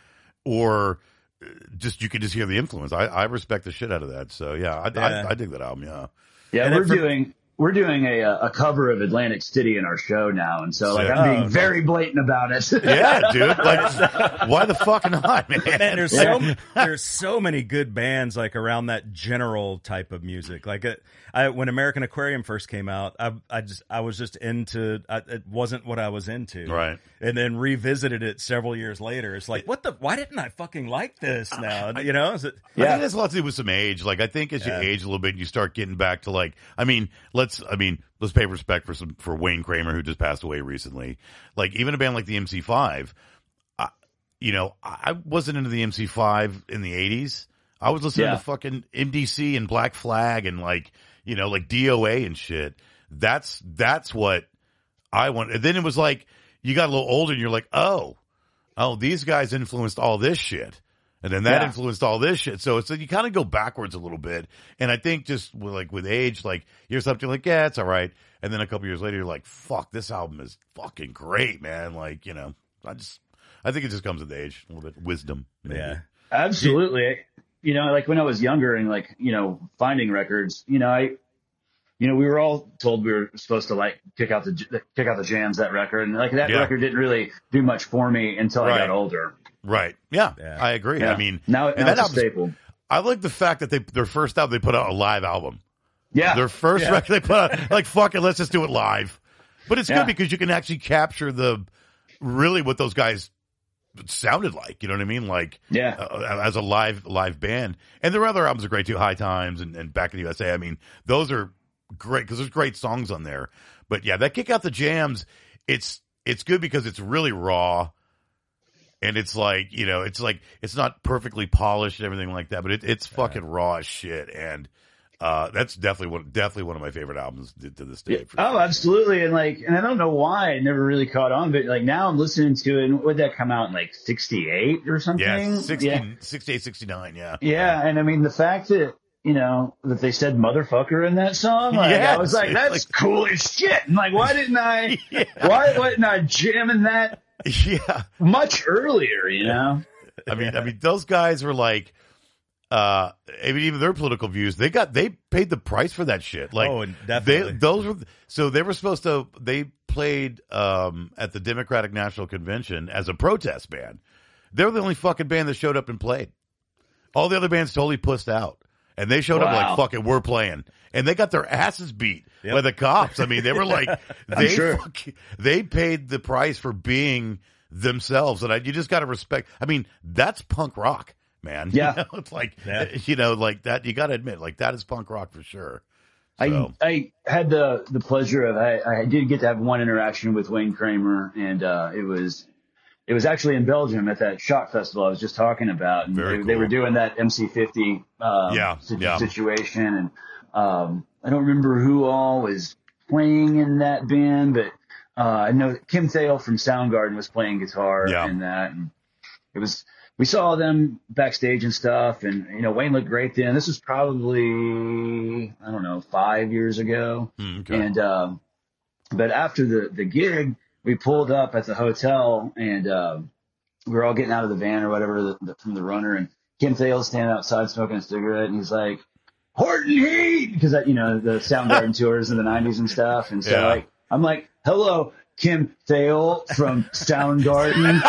or uh, just you can just hear the influence. I, I respect the shit out of that. So yeah, I, Yeah. I, I dig that album. Yeah. Yeah, And we're for- doing we're doing a uh, a cover of Atlantic City in our show now, and so like Sick. I'm being very blatant about it. Yeah, dude. Like, why the fuck not, man? Man, there's Yeah. so there's so many good bands like around that general type of music. Like it, I when American Aquarium first came out, I I just I was just into I, it wasn't what I was into. Right. And then revisited it several years later. It's like, what the why didn't I fucking like this now? You know? Is it I Yeah. think it has a lot to do with some age. Like I think as you Yeah. age a little bit, you start getting back to like. I mean, let's. I mean, let's pay respect for some for Wayne Kramer who just passed away recently. Like even a band like the MC5, I, you know, I wasn't into the MC5 in the '80s. I was listening Yeah. to fucking MDC and Black Flag and like you know like DOA and shit. That's that's what I want. And then it was like you got a little older and you're like, oh, oh, these guys influenced all this shit. And then that Yeah. influenced all this shit. So it's like you kind of go backwards a little bit. And I think just with, like with age, like you're something like, yeah, it's all right. And then a couple years later, you're like, fuck, this album is fucking great, man. Like, you know, I just, I think it just comes with age, a little bit wisdom. maybe. yeah. Absolutely. You know, like when I was younger and like, you know, finding records, you know, I, you know, we were all told we were supposed to like kick out the, kick out the jams, that record. And like that Yeah. record didn't really do much for me until I got older. Right. Yeah, Yeah. I agree. Yeah. I mean, now, now that it's a staple. I like the fact that they, their first album, they put out a live album. Yeah. Their first Yeah. record they put out, like, fuck it, let's just do it live. But it's good because you can actually capture the, really what those guys sounded like. You know what I mean? Like, Yeah. uh, as a live live band. And their other albums are great too, High Times and, and Back in the USA. I mean, those are great because there's great songs on there. But yeah, that kick out the jams. It's it's good because it's really raw, and it's like you know, it's like it's not perfectly polished and everything like that, but it, it's fucking raw as shit. And uh, that's definitely one definitely one of my favorite albums to, to this day. Oh, sure. absolutely. And like, and I don't know why I never really caught on, but like now I'm listening to it. And would that come out in like 68 or something? Yeah, 60, yeah. 68, 69, yeah. Yeah, and I mean the fact that you know that they said "motherfucker" in that song, like, I was like, "That's like- cool as shit." And like, why didn't I? Yeah. Why wasn't I jamming that Yeah. much earlier? You know? I mean, I mean, those guys were like, uh, I mean, even their political views, they got, they paid the price for that shit. Like, Oh, and they, definitely. those were, so they were supposed to, they played, um, at the Democratic National Convention as a protest band. They were the only fucking band that showed up and played. All the other bands totally pussed out. And they showed up like, fuck it, we're playing. And they got their asses beat Yep. by the cops. I mean, they were like, they, sure. fuck- they paid the price for being themselves. And I, you just got to respect. I mean, that's punk rock, man. Yeah. You know, it's like, Yeah. you know, like that, you got to admit, like that is punk rock for sure. So, I I had the the pleasure of I, I did get to have one interaction with Wayne Kramer, and uh, it was it was actually in Belgium at that Sjock festival I was just talking about, and they, they were doing that MC50 um, Yeah, situ- yeah. situation, and um, I don't remember who all was playing in that band, but uh, I know Kim Thayil from Soundgarden was playing guitar Yeah. in that, and it was we saw them backstage and stuff, and you know Wayne looked great then. This was probably I don't know five years ago, mm, okay. and um, But after the the gig, we pulled up at the hotel and um, we were all getting out of the van or whatever the, the, from the runner, and Kim Thayil's standing outside smoking a cigarette, and he's like, "Horton Heat," because uh, you know the Soundgarden tours in the '90s and stuff, and so Yeah. like I'm like, "Hello." Kim Thayil from Soundgarden.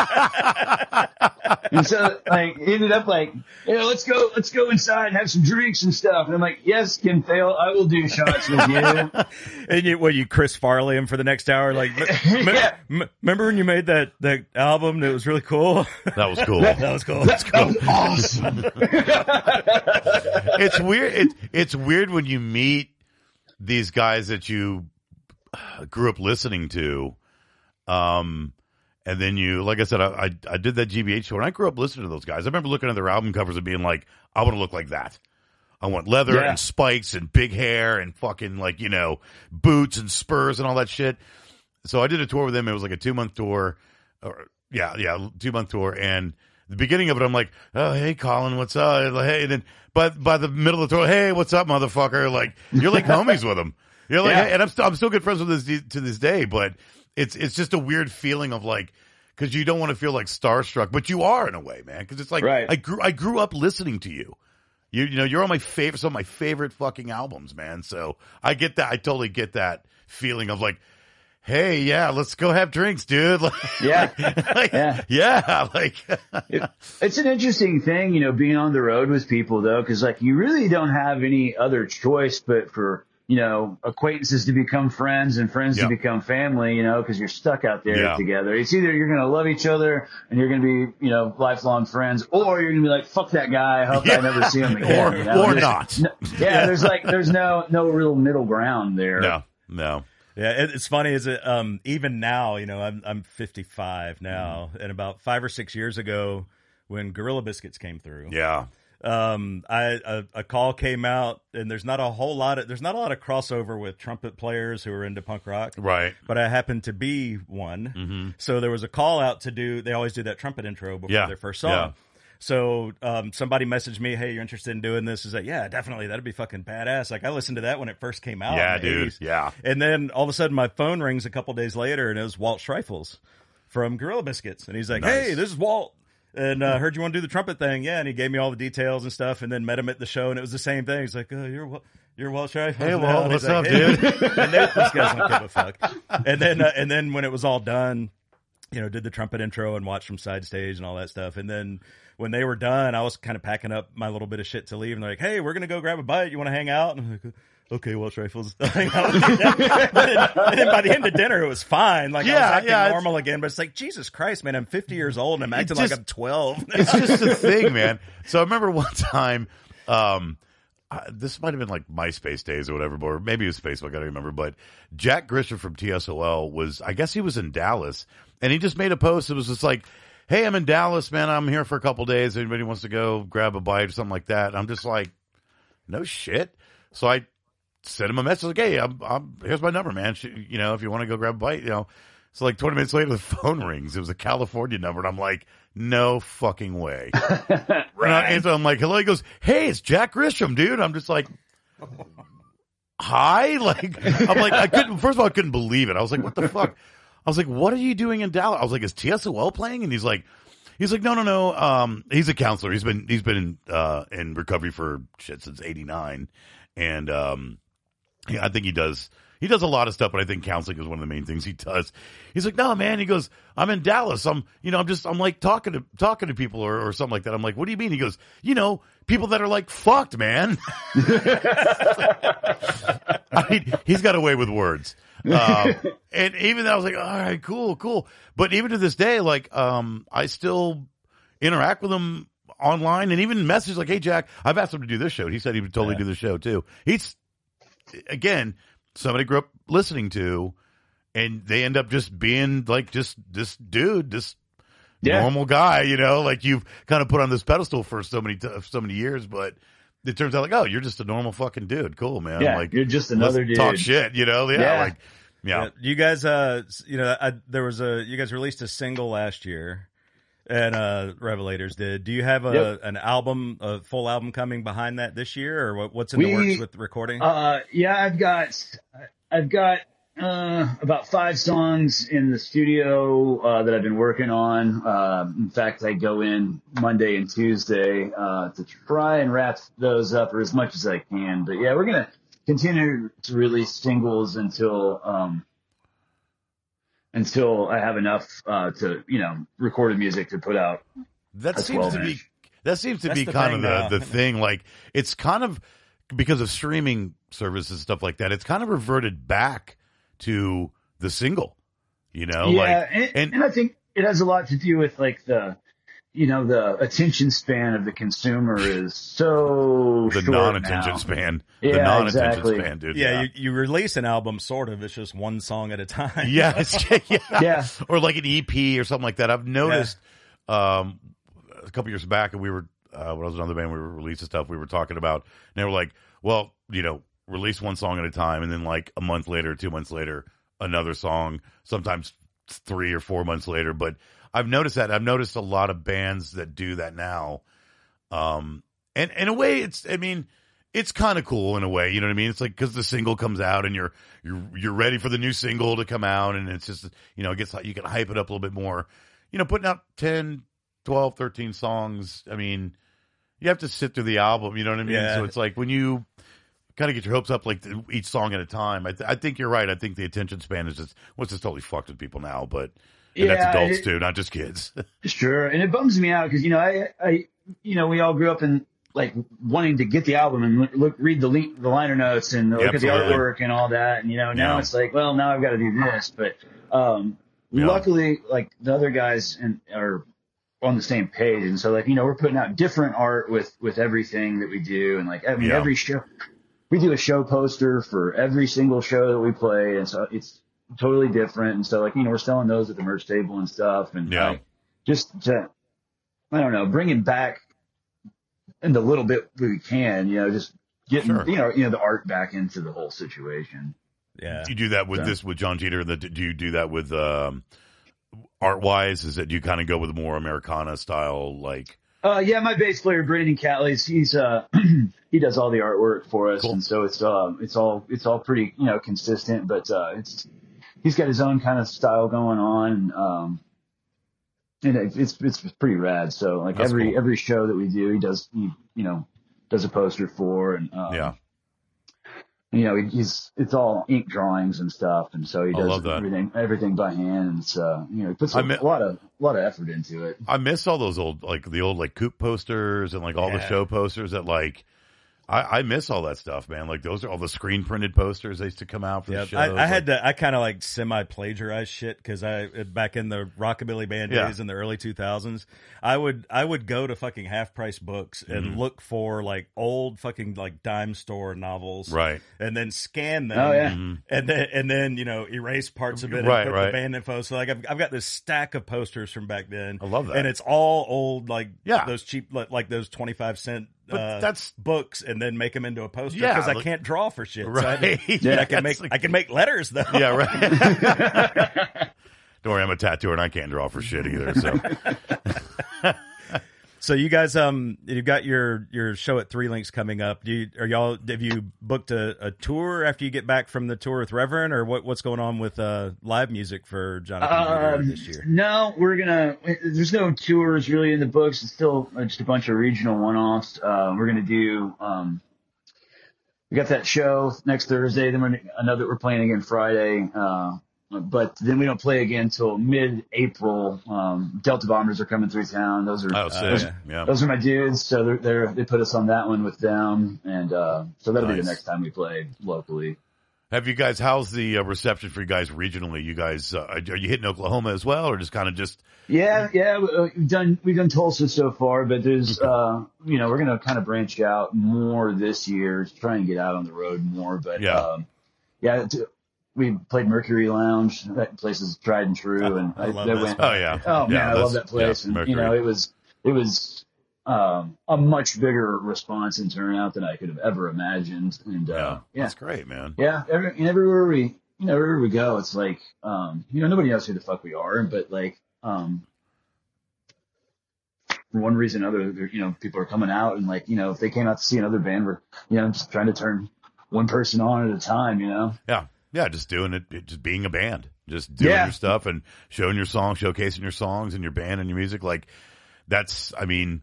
and so like ended up like, you know, let's go let's go inside and have some drinks and stuff. And I'm like, Yes, Kim Thayil, I will do shots with you. And you, what you Chris Farley him for the next hour? Like, m- Yeah. m- remember when you made that that album that was really cool? That was cool. that was cool. That was awesome. it's weird. It's it's weird when you meet these guys that you uh, grew up listening to, um, and then you, like I said, I, I I did that GBH show, and I grew up listening to those guys. I remember looking at their album covers and being like, I want to look like that. I want leather Yeah. and spikes and big hair and fucking like you know boots and spurs and all that shit. So I did a tour with them. It was like a two month tour, or yeah, yeah, two month tour. And the beginning of it, I'm like, oh hey Colin, what's up? Hey, and then but by the middle of the tour, hey, what's up, motherfucker? Like you're like homies with them. You're like, Yeah. hey, and I'm still I'm still good friends with this to this day. But it's it's just a weird feeling of like. Because you don't want to feel like starstruck, but you are in a way, man. Because it's like Right. I grew I grew up listening to you. You you know you're on my favorite some of my favorite fucking albums, man. So I get that. I totally get that feeling of like, hey, yeah, let's go have drinks, dude. Like, Yeah. like, Yeah. yeah, like It- it's an interesting thing, you know, being on the road with people though, because like you really don't have any other choice but for you know acquaintances to become friends and friends Yeah. to become family, you know, because you're stuck out there Yeah. together. It's either you're gonna love each other and you're gonna be you know lifelong friends, or you're gonna be like fuck that guy, I hope Yeah. I never see him again. or you know? or not. no- yeah, there's like there's no no real middle ground there. No, no. Yeah, it's funny. Is it um, even now? You know, I'm I'm 55 now, and about five or six years ago, when Gorilla Biscuits came through, Yeah, um, I a, a call came out, and there's not a whole lot of there's not a lot of crossover with trumpet players who are into punk rock, right. but I happened to be one. Mm-hmm. So there was a call out to do. They always do that trumpet intro before Yeah, their first song. yeah. So um, somebody messaged me, "Hey, you're interested in doing this?" Is like, "Yeah, definitely. That'd be fucking badass." Like I listened to that when it first came out. Yeah, dude. 80s. Yeah. And then all of a sudden, my phone rings a couple days later, and it was Walt Schreifels from Gorilla Biscuits, and he's like, Nice. "Hey, this is Walt." And uh, heard you want to do the trumpet thing, yeah. And he gave me all the details and stuff, and then met him at the show, and it was the same thing. He's like, "Oh, you're you're Walt Schreifels." Hey, now." Walt, what's up, "Hey." dude? and they, these guys don't give a fuck. And then, uh, and then when it was all done, you know, did the trumpet intro and watched from side stage and all that stuff. And then when they were done, I was kind of packing up my little bit of shit to leave. And they're like, "Hey, we're gonna go grab a bite. You want to hang out?" And I'm like. Okay, Walt Schreifels. hang out with you." but then, and then by the end of dinner, it was fine. Like I was acting yeah, normal again. But it's like Jesus Christ, man! I'm 50 years old and I'm acting just- like I'm 12. it's just a thing, man. So I remember one time, um, uh, this might have been like MySpace days or whatever, or maybe it was Facebook. I don't remember. But Jack Grisham from TSOL was, I guess he was in Dallas, and he just made a post. It was just like, "Hey, I'm in Dallas, man. I'm here for a couple days. Anybody wants to go grab a bite or something like that?" And I'm just like, "No shit." So I sent him a message like, "Hey, I'm, I'm here's my number, man. You know, if you want to go grab a bite, you know." So like 20 minutes later, the phone rings. It was a California number, and I'm like, "No fucking way." And so I'm like, hello. He goes, hey, it's Jack Grisham, dude. I'm just like, hi. Like, I'm like, I couldn't, first of all, I couldn't believe it. I was like, what the fuck? I was like, what are you doing in Dallas? I was like, is TSOL playing? And he's like, he's like, no, no, no. Um, he's a counselor. He's been, he's been in, uh, in recovery for shit since 89. And, um, yeah, I think he does. He does a lot of stuff, but I think counseling is one of the main things he does. He's like, no, man. He goes, I'm in Dallas. I'm, you know, I'm just, I'm like talking to, talking to people or, or something like that. I'm like, what do you mean? He goes, you know, people that are like fucked, man. I mean, he's got a way with words. Um, and even though I was like, all right, cool, cool. But even to this day, like, um, I still interact with him online and even message like, Hey, Jack, I've asked him to do this show. He said he would totally do the show too. He's, again, somebody grew up listening to, and they end up just being like just this dude, this Yeah. normal guy, you know, like you've kind of put on this pedestal for so many t- so many years, but it turns out like, oh, you're just a normal fucking dude. Cool, man. Yeah, like you're just let's another dude. Talk shit, you know? Yeah, Yeah. like yeah. Yeah, you guys, uh, you know, I, there was a you guys released a single last year, and uh, Revelators did. Do you have a Yep. an album, a full album coming behind that this year, or what, what's in the works with recording? Uh, yeah, I've got, I've got uh, about five songs in the studio uh, that I've been working on. Uh, in fact, I go in Monday and Tuesday uh, to try and wrap those up or as much as I can. But yeah, we're gonna continue to release singles until um, until I have enough uh, to you know recorded music to put out. That seems to be that seems to That's be the kind thing of now. the, the thing. Like it's kind of because of streaming services and stuff like that. It's kind of reverted back to the single. You know, yeah, like and, and- and I think it has a lot to do with like the. You know the attention span of the consumer is so the short non-attention now. span, the Yeah, non-attention exactly. span, dude. Yeah, You, you release an album, sort of. It's just one song at a time. yeah, it's- yeah, Yeah. or like an EP or something like that. I've noticed um, a couple years back, and we were uh, when I was in another band, we were releasing stuff. We were talking about, and they were like, "Well, you know, release one song at a time, and then like a month later, two months later, another song. Sometimes three or four months later." But I've noticed that. I've noticed a lot of bands that do that now. Um, and in a way, it's. I mean. It's kind of cool in a way, you know what I mean? It's like because the single comes out and you're you're you're ready for the new single to come out, and it's just you know it gets you can hype it up a little bit more. You know, putting out 10, 12, 13 songs. I mean, you have to sit through the album. You know what I mean? Yeah. So it's like when you kind of get your hopes up, like each song at a time. I, th- I think you're right. I think the attention span is just what's just totally fucked with people now, but. And that's adults it- too, not just kids. Sure, and it bums me out because you know I, I, you know, we all grew up in like wanting to get the album and look, read the le- the liner notes and look at the artwork and all that, and you know now Yeah. it's like, well, now I've got to do this, but um, Yeah. luckily, like the other guys and are on the same page, and so like you know we're putting out different art with with everything that we do, and like I mean Yeah. every show we do a show poster for every single show that we play, and so it's totally different, and so like you know we're selling those at the merch table and stuff, and Yeah. like, just to I don't know, bringing back in the little bit we can, you know, just getting Sure. you know you know the art back into the whole situation. Yeah. Do you do that with Yeah. this with John Jeter? The, do you do that with um, art wise? Is that you kind of go with more Americana style, like Uh, yeah, my bass player Brandon Catleys, he's uh he does all the artwork for us, Cool. and so it's um it's all it's all pretty you know consistent, but uh it's he's got his own kind of style going on, um and it, it's it's pretty rad. So like That's every cool. every show that we do, he does he you know does a poster for, and um, yeah, you know, he's it's all ink drawings and stuff, and so he does love that. everything everything by hand, and it's uh, you know, he puts a I mean- lot of a lot of effort into it. I miss all those old like the old like coop posters and like all the show posters that like I, I miss all that stuff, man. Like those are all the screen printed posters they used to come out for the Yep. shows. I, I had to. I kind of like semi plagiarize shit because I back in the rockabilly band Yeah. days in the early two thousands, I would I would go to fucking half price books and Mhm. look for like old fucking like dime store novels, right. and then scan them. Oh, yeah. Mhm. And then and then you know erase parts of it Right, and put right. the band info. So like I've, I've got this stack of posters from back then, I love that. and it's all old like Yeah. those cheap like, like those twenty five cent. But uh, that's- books, and then make them into a poster Yeah, because I can't draw for shit. So I, right. Yeah, I can make like- I can make letters though. yeah, right. Don't worry, I'm a tattooer and I can't draw for shit either. So So you guys, um, you've got your your show at Three Links coming up. Do you are y'all have you booked a, a tour after you get back from the tour with Reverend, or what what's going on with uh live music for Jonathan Um, this year? No, we're gonna. There's no tours really in the books. It's still just a bunch of regional one-offs. Uh, we're gonna do. Um, we got that show next Thursday. Then we're I know that we're playing again Friday. Uh, but then we don't play again until mid-April. Um, Delta Bombers are coming through town. Those are oh, Uh, sick. yeah. yeah. those are my dudes. So they're, they're they put us on that one with them, and uh, so that'll be the next time we play locally. Have you guys? How's the uh, reception for you guys regionally? You guys, uh, are you hitting Oklahoma as well, or just kind of just? Yeah, yeah, we- uh, we've done we've done Tulsa so far, but there's uh, you know, we're gonna kind of branch out more this year, try and get out on the road more. But Yeah. um, yeah, we played Mercury Lounge. That place is tried and true, and I love that went. Oh yeah. Oh man, I love that place, yeah, and Mercury. you know, it was it was um, a much bigger response and turnout than I could have ever imagined, and yeah, uh, yeah, that's great, man. yeah, every, and everywhere we, you know, everywhere we go, it's like, um, you know, nobody knows who the fuck we are, but like, um, for one reason or another, you know, people are coming out and like, you know, if they came out to see another band, we're, you know, just trying to turn one person on at a time, you know? Yeah, yeah, just doing it, just being a band, just doing Yeah. your stuff and showing your songs, showcasing your songs and your band and your music. Like that's, I mean,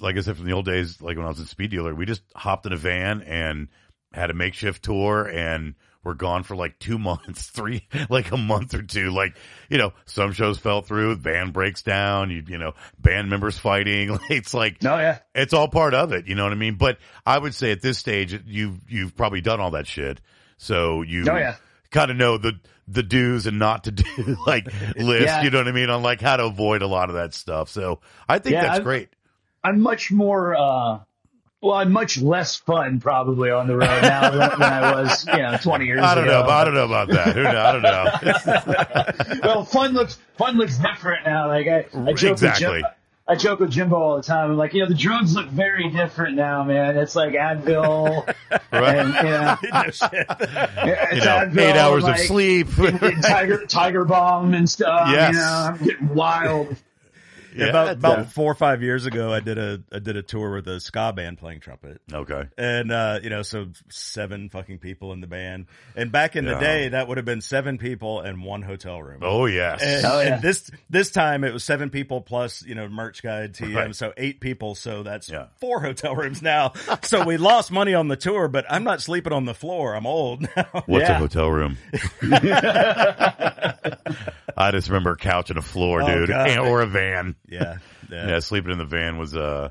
like I said from the old days, like when I was in Speedealer, we just hopped in a van and had a makeshift tour and we're gone for like two months, three, like a month or two. Like, you know, some shows fell through, band breaks down, you, you know, band members fighting. It's like, No, yeah. it's all part of it. You know what I mean? But I would say at this stage, you've, you've probably done all that shit. So you Oh, yeah. Kind of know the, the do's and not to do like list, Yeah. you know what I mean? On like how to avoid a lot of that stuff. So I think Yeah, that's I've- great. I'm much more, uh, well, I'm much less fun probably on the road now than, than I was, you know, 20 years ago. I don't ago. know. I don't know about that. Who know? I don't know. well, fun looks fun looks different now. Like I, I joke Exactly. with Jim, I joke with Jimbo all the time. I'm like, you know, the drugs look very different now, man. It's like Advil, Right? and you know, you know, Advil, eight hours like, of sleep. tiger Tiger Balm and stuff. Yes. You know, I'm getting wild. Yeah, about that's- about four or five years ago, I did a I did a tour with a ska band playing trumpet. okay. And uh, you know, so seven fucking people in the band. And back in Yeah. the day, that would have been seven people and one hotel room. Oh yes. And, Oh, yeah. and this this time it was seven people plus you know merch guide TM, Right. so eight people. So that's Yeah. four hotel rooms now. so we lost money on the tour, but I'm not sleeping on the floor. I'm old now. What's a Yeah. hotel room? I just remember a couch and a floor, Oh, dude, God. and- or a van. Yeah, yeah, Yeah, sleeping in the van was uh,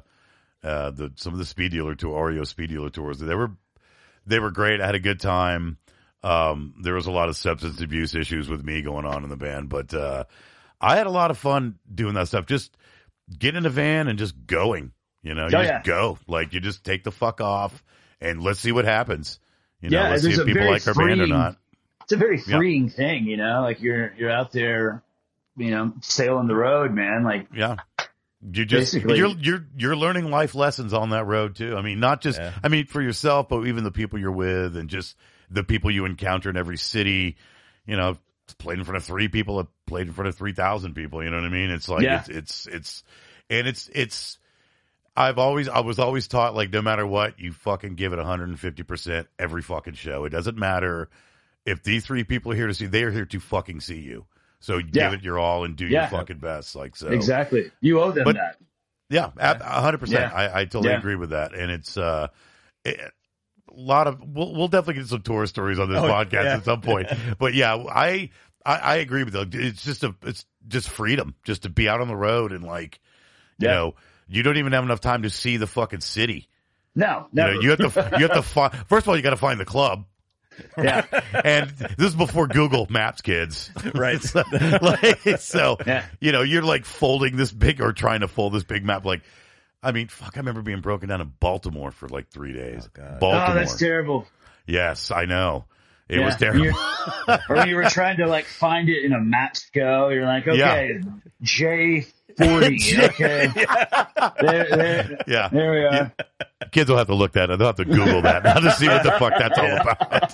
uh, the some of the Speedealer tour, REO Speedealer tours. They were they were great. I had a good time. Um, there was a lot of substance abuse issues with me going on in the band, but uh, I had a lot of fun doing that stuff. Just getting in the van and just going. You know, you Oh, just yeah. go. Like you just take the fuck off and let's see what happens. You know, Yeah, let's see if people very like our band or not. It's a very Yeah. freeing thing, you know. Like you're you're out there, you know, sailing the road, man. Like Yeah. You just Basically- you're you're you're learning life lessons on that road too. I mean, not just Yeah. I mean for yourself, but even the people you're with and just the people you encounter in every city. You know, played in front of three people, I've played in front of three thousand people. You know what I mean? It's like Yeah. it's it's it's and it's it's. I've always I was always taught like no matter what you fucking give it 150 percent every fucking show. It doesn't matter if these three people are here to see. They are here to fucking see you. So Yeah. give it your all and do your fucking best. Like so exactly, you owe them But- that. yeah, hundred percent. I, I totally Yeah. agree with that. And it's uh, it, a lot of we'll we'll definitely get some tour stories on this Oh, podcast yeah. at some point. But yeah, I, I I agree with you. It's just a it's just freedom, just to be out on the road and like you Yeah. know you don't even have enough time to see the fucking city. No, You know, you have to you have to find first of all you got to find the club. yeah, And this is before Google Maps, kids. right. like, so Yeah. you know you're like folding this big or trying to fold this big map like i mean fuck i remember being broken down in baltimore for like three days Oh, God. baltimore oh, that's terrible. yes i know it was terrible You're- or when you were trying to like find it in a Mapsco, you're like, okay, J forty, okay, there, there, yeah there we are. kids will have to look that up they'll have to google that now to see what the fuck that's all about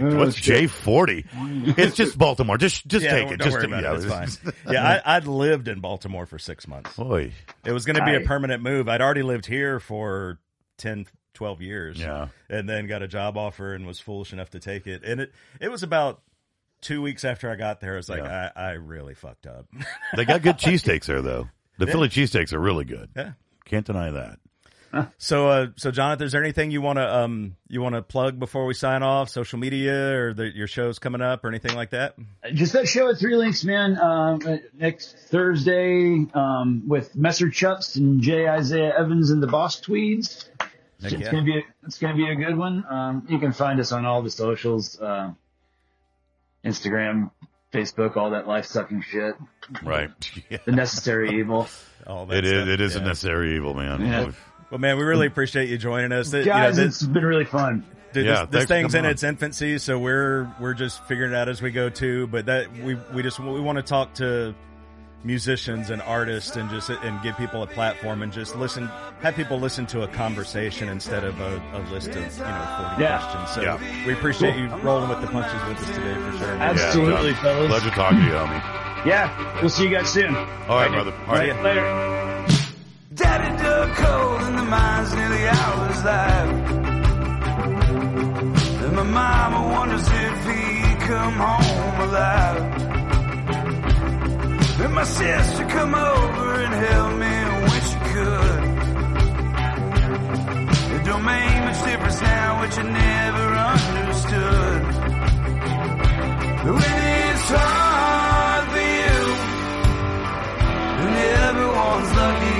what's j40 it's just baltimore just just Yeah, take it just worry to- about it. yeah, It's fine. Yeah, I, I'd lived in Baltimore for six months. Oy. It was going to be a permanent move. I'd already lived here for 10, 12 years. Yeah. And then got a job offer and was foolish enough to take it. And it, it was about two weeks after I got there. I was like, Yeah. I, I really fucked up. they got good cheesesteaks there though the philly cheesesteaks are really good yeah. can't deny that So, uh, so Jonathan, is there anything you want to, um, you want to plug before we sign off? Social media or the, your shows coming up or anything like that? Just that show at Three Links, man. Um, uh, next Thursday um, with Messer Chups and J. Isaiah Evans and the Boss Tweeds. Heck it's yeah. gonna be a, it's gonna be a good one. Um, you can find us on all the socials, uh, Instagram, Facebook, all that life sucking shit. right yeah. The necessary evil. All that It is. stuff. It is Yeah. a necessary evil, man. Yeah. Well, man, we really appreciate you joining us. Th- you know, Guys, this- it's been really fun. Dude, Yeah, this, this thing's in on. its infancy, so we're we're just figuring it out as we go too. But that we we just we want to talk to musicians and artists and just and give people a platform and just listen have people listen to a conversation instead of a, a list of you know 40 yeah. questions. So yeah. we appreciate cool. you rolling with the punches with us today for sure. Absolutely yeah, fellas. Pleasure talking to you homie. Yeah. We'll see you guys soon. All right, all right brother. All right. Later. Daddy dug cold in the mines near the hour's and my mama wonders if he come home alive. And my sister come over and help me when she could. It don't make much difference now, which I never understood. When it's hard for you, and everyone's lucky.